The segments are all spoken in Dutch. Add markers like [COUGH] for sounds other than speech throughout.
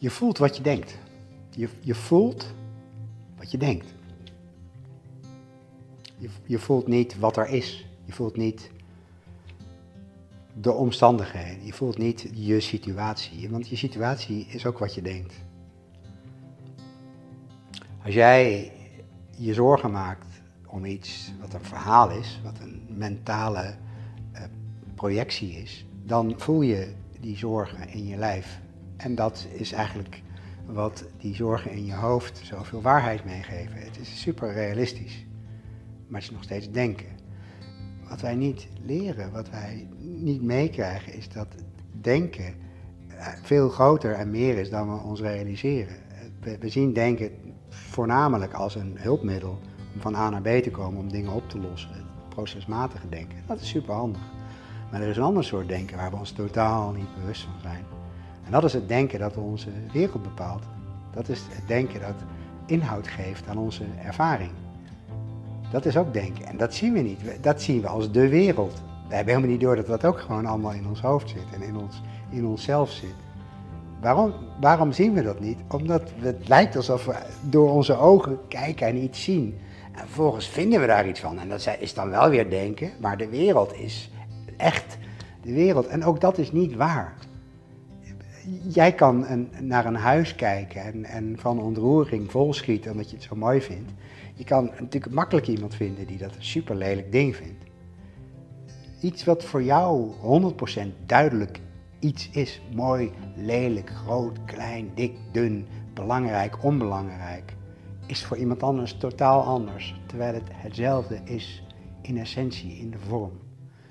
Je voelt wat je denkt. Je, je voelt wat je denkt. Je, je voelt niet wat er is. Je voelt niet de omstandigheden. Je voelt niet je situatie. Want je situatie is ook wat je denkt. Als jij je zorgen maakt om iets wat een verhaal is, wat een mentale uh, projectie is, dan voel je die zorgen in je lijf. En dat is eigenlijk wat die zorgen in je hoofd zoveel waarheid meegeven. Het is super realistisch, maar het is nog steeds denken. Wat wij niet leren, wat wij niet meekrijgen, is dat denken eh, veel groter en meer is dan we ons realiseren. We, zien denken voornamelijk als een hulpmiddel om van A naar B te komen, om dingen op te lossen. Het procesmatige denken, dat is super handig. Maar er is een ander soort denken waar we ons totaal niet bewust van zijn. En dat is het denken dat onze wereld bepaalt. Dat is het denken dat inhoud geeft aan onze ervaring. Dat is ook denken. En dat zien we niet. Dat zien we als de wereld. We hebben helemaal niet door dat dat ook gewoon allemaal in ons hoofd zit en in, ons, in onszelf zit. Waarom, waarom zien we dat niet? Omdat het lijkt alsof we door onze ogen kijken en iets zien. En vervolgens vinden we daar iets van. En dat is dan wel weer denken, maar de wereld is echt de wereld. En ook dat is niet waar. Jij kan naar een huis kijken en, en van ontroering volschieten omdat je het zo mooi vindt. Je kan natuurlijk makkelijk iemand vinden die dat een super lelijk ding vindt. Iets wat voor jou 100% duidelijk iets is. Mooi, lelijk, groot, klein, dik, dun, belangrijk, onbelangrijk. Is voor iemand anders totaal anders. Terwijl het hetzelfde is in essentie, in de vorm.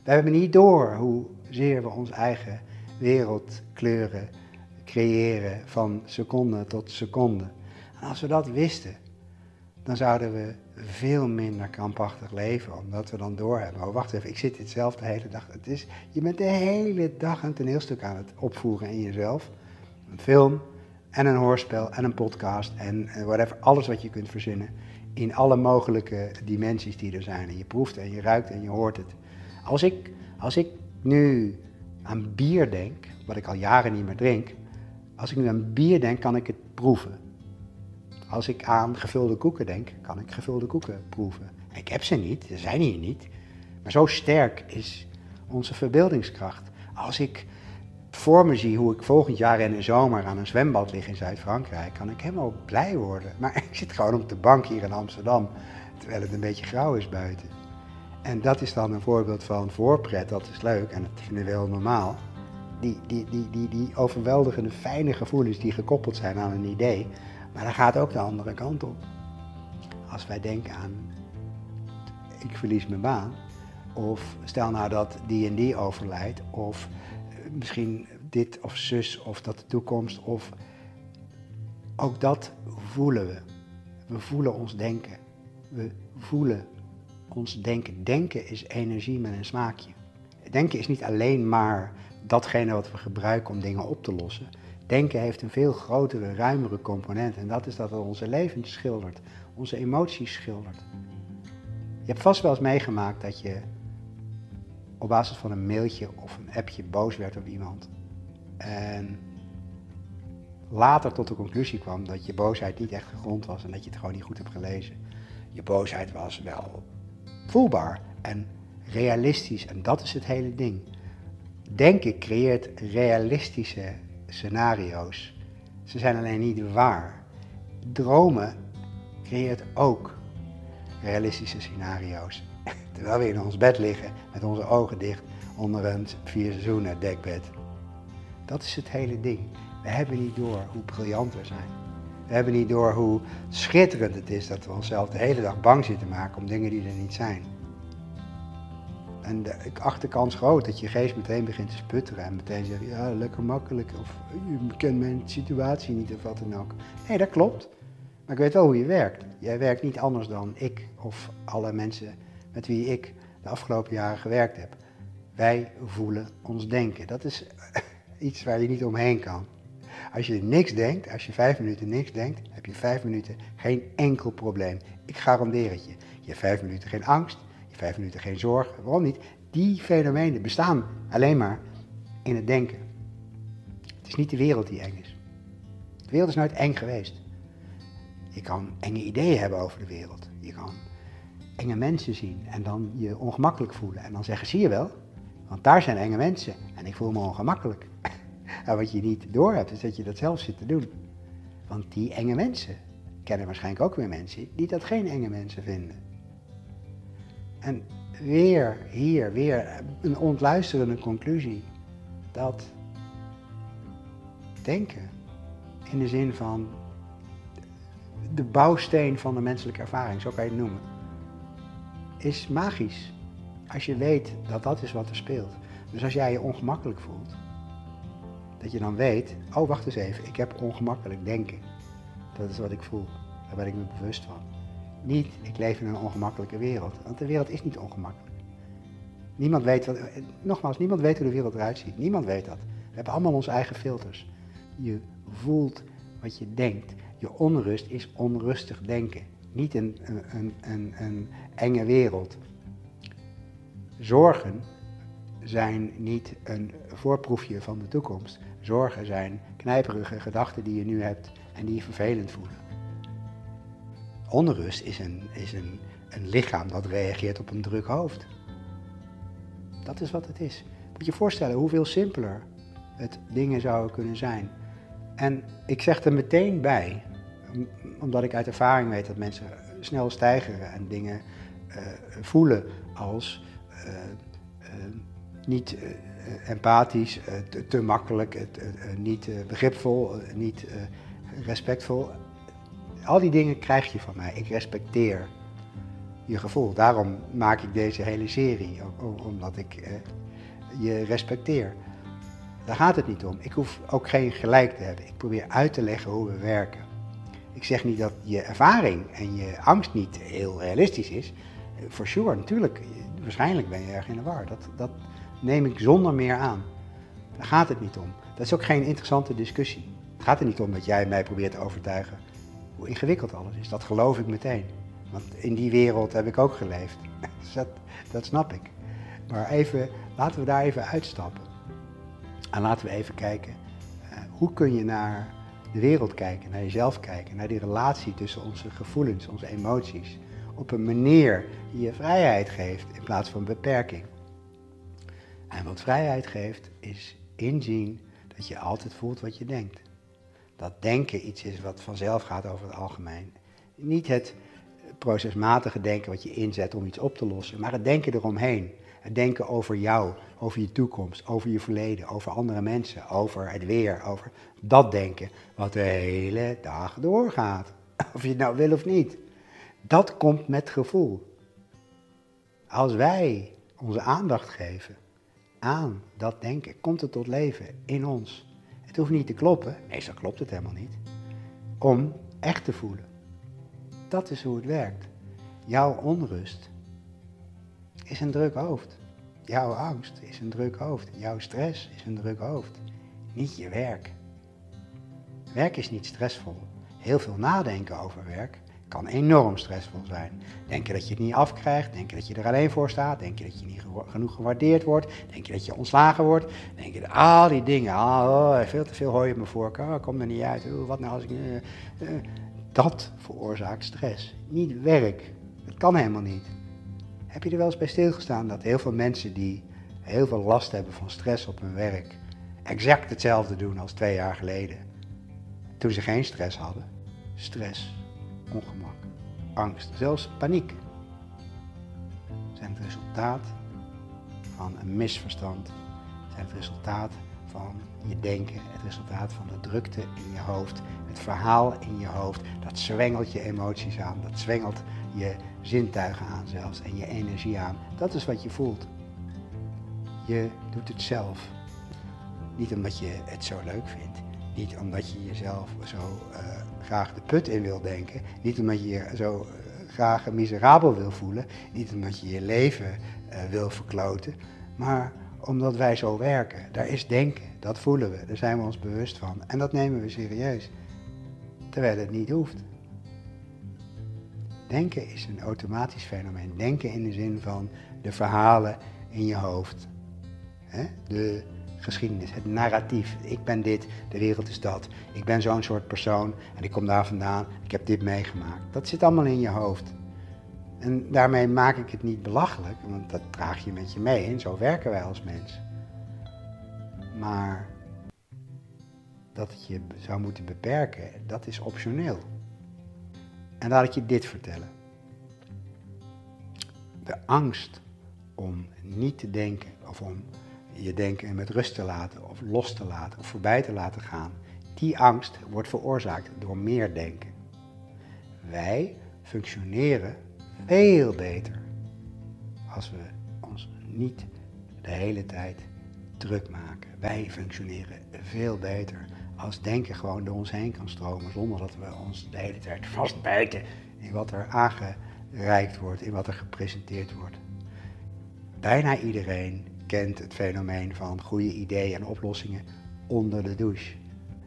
We hebben niet door hoezeer we onze eigen wereldkleuren creëren van seconde tot seconde. En als we dat wisten, dan zouden we veel minder krampachtig leven, omdat we dan doorhebben. Oh, wacht even, ik zit dit zelf de hele dag. Het is, je bent de hele dag een toneelstuk aan het opvoeren in jezelf. Een film en een hoorspel en een podcast en whatever, alles wat je kunt verzinnen. In alle mogelijke dimensies die er zijn. En je proeft en je ruikt en je hoort het. Als ik, als ik nu aan bier denk, wat ik al jaren niet meer drink, als ik nu aan bier denk, kan ik het proeven. Als ik aan gevulde koeken denk, kan ik gevulde koeken proeven. Ik heb ze niet, ze zijn hier niet. Maar zo sterk is onze verbeeldingskracht. Als ik voor me zie hoe ik volgend jaar in de zomer aan een zwembad lig in Zuid-Frankrijk, kan ik helemaal blij worden. Maar [LAUGHS] ik zit gewoon op de bank hier in Amsterdam, terwijl het een beetje grauw is buiten. En dat is dan een voorbeeld van voorpret, dat is leuk en dat vinden we heel normaal. Die, die, die, die, die overweldigende fijne gevoelens die gekoppeld zijn aan een idee, maar dan gaat ook de andere kant op. Als wij denken aan, ik verlies mijn baan, of stel nou dat die en die overlijdt, of eh, misschien dit of zus, of dat de toekomst, of ook dat voelen we. We voelen ons denken. We voelen ons denken. Denken is energie met een smaakje. Denken is niet alleen maar datgene wat we gebruiken om dingen op te lossen. Denken heeft een veel grotere, ruimere component. En dat is dat het onze levens schildert, onze emoties schildert. Je hebt vast wel eens meegemaakt dat je op basis van een mailtje of een appje boos werd op iemand. En later tot de conclusie kwam dat je boosheid niet echt gegrond was en dat je het gewoon niet goed hebt gelezen. Je boosheid was wel voelbaar en realistisch en dat is het hele ding. Denken creëert realistische scenario's. Ze zijn alleen niet waar. Dromen creëert ook realistische scenario's. [LAUGHS] Terwijl we in ons bed liggen met onze ogen dicht onder een vier seizoenen dekbed. Dat is het hele ding. We hebben niet door hoe briljant we zijn. We hebben niet door hoe schitterend het is dat we onszelf de hele dag bang zitten maken om dingen die er niet zijn. En de, ik acht de kans groot dat je geest meteen begint te sputteren en meteen zegt, ja, lekker makkelijk, of je kent mijn situatie niet of wat dan ook. Nee, dat klopt. Maar ik weet wel hoe je werkt. Jij werkt niet anders dan ik of alle mensen met wie ik de afgelopen jaren gewerkt heb. Wij voelen ons denken. Dat is [LAUGHS] iets waar je niet omheen kan. Als je niks denkt, als je vijf minuten niks denkt, heb je vijf minuten geen enkel probleem. Ik garandeer het je. Je hebt vijf minuten geen angst, vijf minuten geen zorg. Waarom niet? Die fenomenen bestaan alleen maar in het denken. Het is niet de wereld die eng is. De wereld is nooit eng geweest. Je kan enge ideeën hebben over de wereld. Je kan enge mensen zien en dan je ongemakkelijk voelen. En dan zeggen, zie je wel, want daar zijn enge mensen en ik voel me ongemakkelijk. En wat je niet doorhebt is dat je dat zelf zit te doen. Want die enge mensen kennen waarschijnlijk ook weer mensen die dat geen enge mensen vinden. En weer hier, weer een ontluisterende conclusie. Dat denken in de zin van de bouwsteen van de menselijke ervaring, zo kan je het noemen, is magisch. Als je weet dat dat is wat er speelt. Dus als jij je ongemakkelijk voelt, dat je dan weet, oh wacht eens even, ik heb ongemakkelijk denken. Dat is wat ik voel. Daar ben ik me bewust van. Niet, ik leef in een ongemakkelijke wereld. Want de wereld is niet ongemakkelijk. Niemand weet wat, nogmaals, niemand weet hoe de wereld eruit ziet. Niemand weet dat. We hebben allemaal onze eigen filters. Je voelt wat je denkt. Je onrust is onrustig denken. Niet een, een, een, een enge wereld. Zorgen zijn niet een voorproefje van de toekomst. Zorgen zijn knijperige gedachten die je nu hebt en die je vervelend voelen. Onrust is een, is een, een lichaam dat reageert op een druk hoofd. Dat is wat het is. Moet je je voorstellen hoeveel simpeler het dingen zouden kunnen zijn. En ik zeg er meteen bij, omdat ik uit ervaring weet dat mensen snel stijgeren en dingen uh, voelen als niet empathisch, te, te, makkelijk, niet begripvol, niet respectvol. Al die dingen krijg je van mij. Ik respecteer je gevoel. Daarom maak ik deze hele serie, omdat ik je respecteer. Daar gaat het niet om. Ik hoef ook geen gelijk te hebben. Ik probeer uit te leggen hoe we werken. Ik zeg niet dat je ervaring en je angst niet heel realistisch is. For sure, natuurlijk. Waarschijnlijk ben je erg in de war. Dat, dat neem ik zonder meer aan. Daar gaat het niet om. Dat is ook geen interessante discussie. Het gaat er niet om dat jij mij probeert te overtuigen hoe ingewikkeld alles is. Dat geloof ik meteen. Want in die wereld heb ik ook geleefd. [LAUGHS] Dus dat, dat snap ik. Maar even, laten we daar even uitstappen. En laten we even kijken, uh, hoe kun je naar de wereld kijken, naar jezelf kijken, naar die relatie tussen onze gevoelens, onze emoties, op een manier die je vrijheid geeft in plaats van beperking. En wat vrijheid geeft, is inzien dat je altijd voelt wat je denkt. Dat denken iets is wat vanzelf gaat over het algemeen. Niet het procesmatige denken wat je inzet om iets op te lossen, maar het denken eromheen. Het denken over jou, over je toekomst, over je verleden, over andere mensen, over het weer, over dat denken wat de hele dag doorgaat. [LAUGHS] Of je het nou wil of niet. Dat komt met gevoel. Als wij onze aandacht geven aan dat denken, komt het tot leven in ons. Het hoeft niet te kloppen, meestal klopt het helemaal niet, om echt te voelen. Dat is hoe het werkt. Jouw onrust is een druk hoofd. Jouw angst is een druk hoofd. Jouw stress is een druk hoofd. Niet je werk. Werk is niet stressvol. Heel veel nadenken over werk kan enorm stressvol zijn. Denken dat je het niet afkrijgt, denken dat je er alleen voor staat, denken dat je niet genoeg gewaardeerd wordt, denken dat je ontslagen wordt, denken al die dingen. Oh, veel te veel hoor je me voor, oh, kom er niet uit, wat nou als ik... Uh, uh, dat veroorzaakt stress, niet werk. Dat kan helemaal niet. Heb je er wel eens bij stilgestaan dat heel veel mensen die heel veel last hebben van stress op hun werk, exact hetzelfde doen als twee jaar geleden, toen ze geen stress hadden? Stress, ongemak, angst, zelfs paniek zijn het resultaat van een misverstand, zijn het resultaat van je denken, het resultaat van de drukte in je hoofd, het verhaal in je hoofd, dat zwengelt je emoties aan, dat zwengelt je zintuigen aan zelfs en je energie aan. Dat is wat je voelt. Je doet het zelf. Niet omdat je het zo leuk vindt. Niet omdat je jezelf zo uh, graag de put in wil denken. Niet omdat je je zo uh, graag miserabel wil voelen. Niet omdat je je leven uh, wil verkloten. Maar omdat wij zo werken. Daar is denken. Dat voelen we. Daar zijn we ons bewust van. En dat nemen we serieus. Terwijl het niet hoeft. Denken is een automatisch fenomeen. Denken in de zin van de verhalen in je hoofd. De geschiedenis, het narratief. Ik ben dit, de wereld is dat. Ik ben zo'n soort persoon en ik kom daar vandaan. Ik heb dit meegemaakt. Dat zit allemaal in je hoofd. En daarmee maak ik het niet belachelijk, want dat draag je met je mee en zo werken wij als mens. Maar dat het je zou moeten beperken, dat is optioneel. En laat ik je dit vertellen. De angst om niet te denken of om je denken met rust te laten of los te laten of voorbij te laten gaan, die angst wordt veroorzaakt door meer denken. Wij functioneren veel beter als we ons niet de hele tijd druk maken. Wij functioneren veel beter als denken gewoon door ons heen kan stromen zonder dat we ons de hele tijd [LAUGHS] vastbijten in wat er aangereikt wordt, in wat er gepresenteerd wordt. Bijna iedereen kent het fenomeen van goede ideeën en oplossingen onder de douche.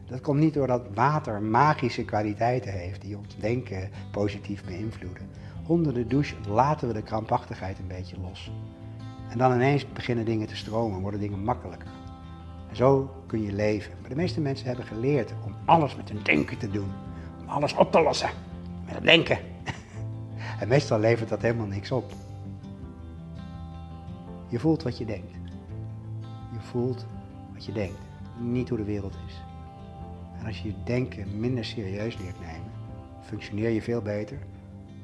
Dat komt niet doordat water magische kwaliteiten heeft die ons denken positief beïnvloeden. Onder de douche laten we de krampachtigheid een beetje los. En dan ineens beginnen dingen te stromen, worden dingen makkelijker. En zo kun je leven. Maar de meeste mensen hebben geleerd om alles met hun denken te doen. Om alles op te lossen. Met het denken. [LAUGHS] En meestal levert dat helemaal niks op. Je voelt wat je denkt. Je voelt wat je denkt. Niet hoe de wereld is. En als je je denken minder serieus leert nemen, functioneer je veel beter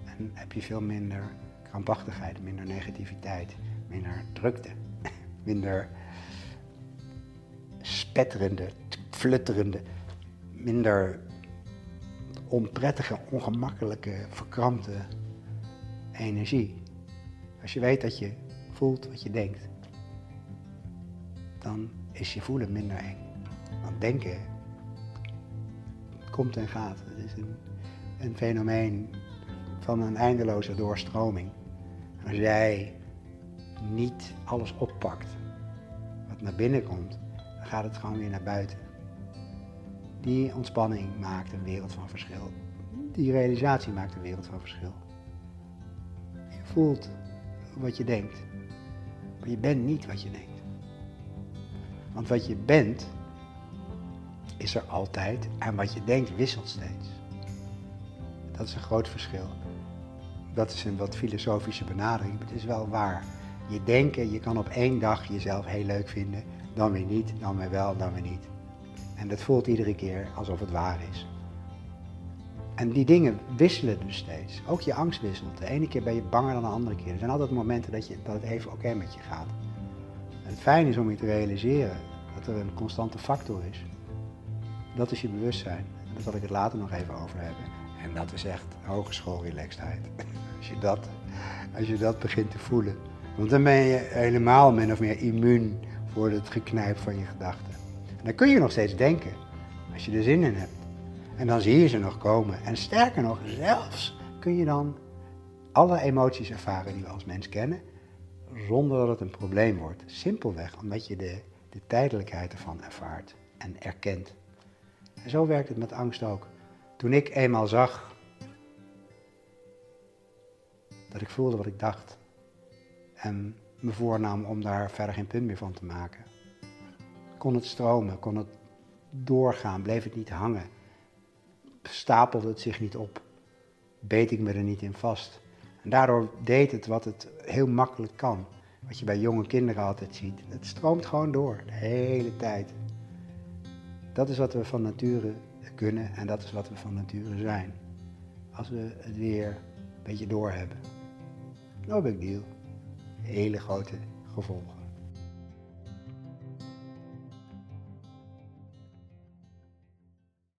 en heb je veel minder krampachtigheid, minder negativiteit, minder drukte, [LAUGHS] minder spetterende, flutterende, minder onprettige, ongemakkelijke, verkrampte energie. Als je weet dat je voelt wat je denkt, dan is je voelen minder eng. Want denken komt en gaat. Het is een, een fenomeen van een eindeloze doorstroming. Als jij niet alles oppakt wat naar binnen komt, dan gaat het gewoon weer naar buiten. Die ontspanning maakt een wereld van verschil. Die realisatie maakt een wereld van verschil. Je voelt wat je denkt, maar je bent niet wat je denkt. Want wat je bent, is er altijd en wat je denkt wisselt steeds. Dat is een groot verschil. Dat is een wat filosofische benadering, maar het is wel waar. Je denken, je kan op één dag jezelf heel leuk vinden, dan weer niet, dan weer wel, dan weer niet. En dat voelt iedere keer alsof het waar is. En die dingen wisselen dus steeds. Ook je angst wisselt. De ene keer ben je banger dan de andere keer. Er zijn altijd momenten dat, je, dat het even oké met je gaat. En het fijn is om je te realiseren dat er een constante factor is. Dat is je bewustzijn. En daar zal ik het later nog even over hebben. En dat is echt hogeschoolrelaxedheid. [LAUGHS] Als je dat, als je dat begint te voelen. Want dan ben je helemaal min of meer immuun voor het geknijp van je gedachten. En dan kun je nog steeds denken, als je er zin in hebt. En dan zie je ze nog komen. En sterker nog, zelfs kun je dan alle emoties ervaren die we als mens kennen, zonder dat het een probleem wordt. Simpelweg omdat je de, de tijdelijkheid ervan ervaart en erkent. En zo werkt het met angst ook. Toen ik eenmaal zag dat ik voelde wat ik dacht en me voornam om daar verder geen punt meer van te maken, kon het stromen, kon het doorgaan, bleef het niet hangen, stapelde het zich niet op, beet ik me er niet in vast. En daardoor deed het wat het heel makkelijk kan. Wat je bij jonge kinderen altijd ziet. Het stroomt gewoon door, de hele tijd. Dat is wat we van nature kunnen en dat is wat we van nature zijn. Als we het weer een beetje doorhebben. No big deal. Hele grote gevolgen.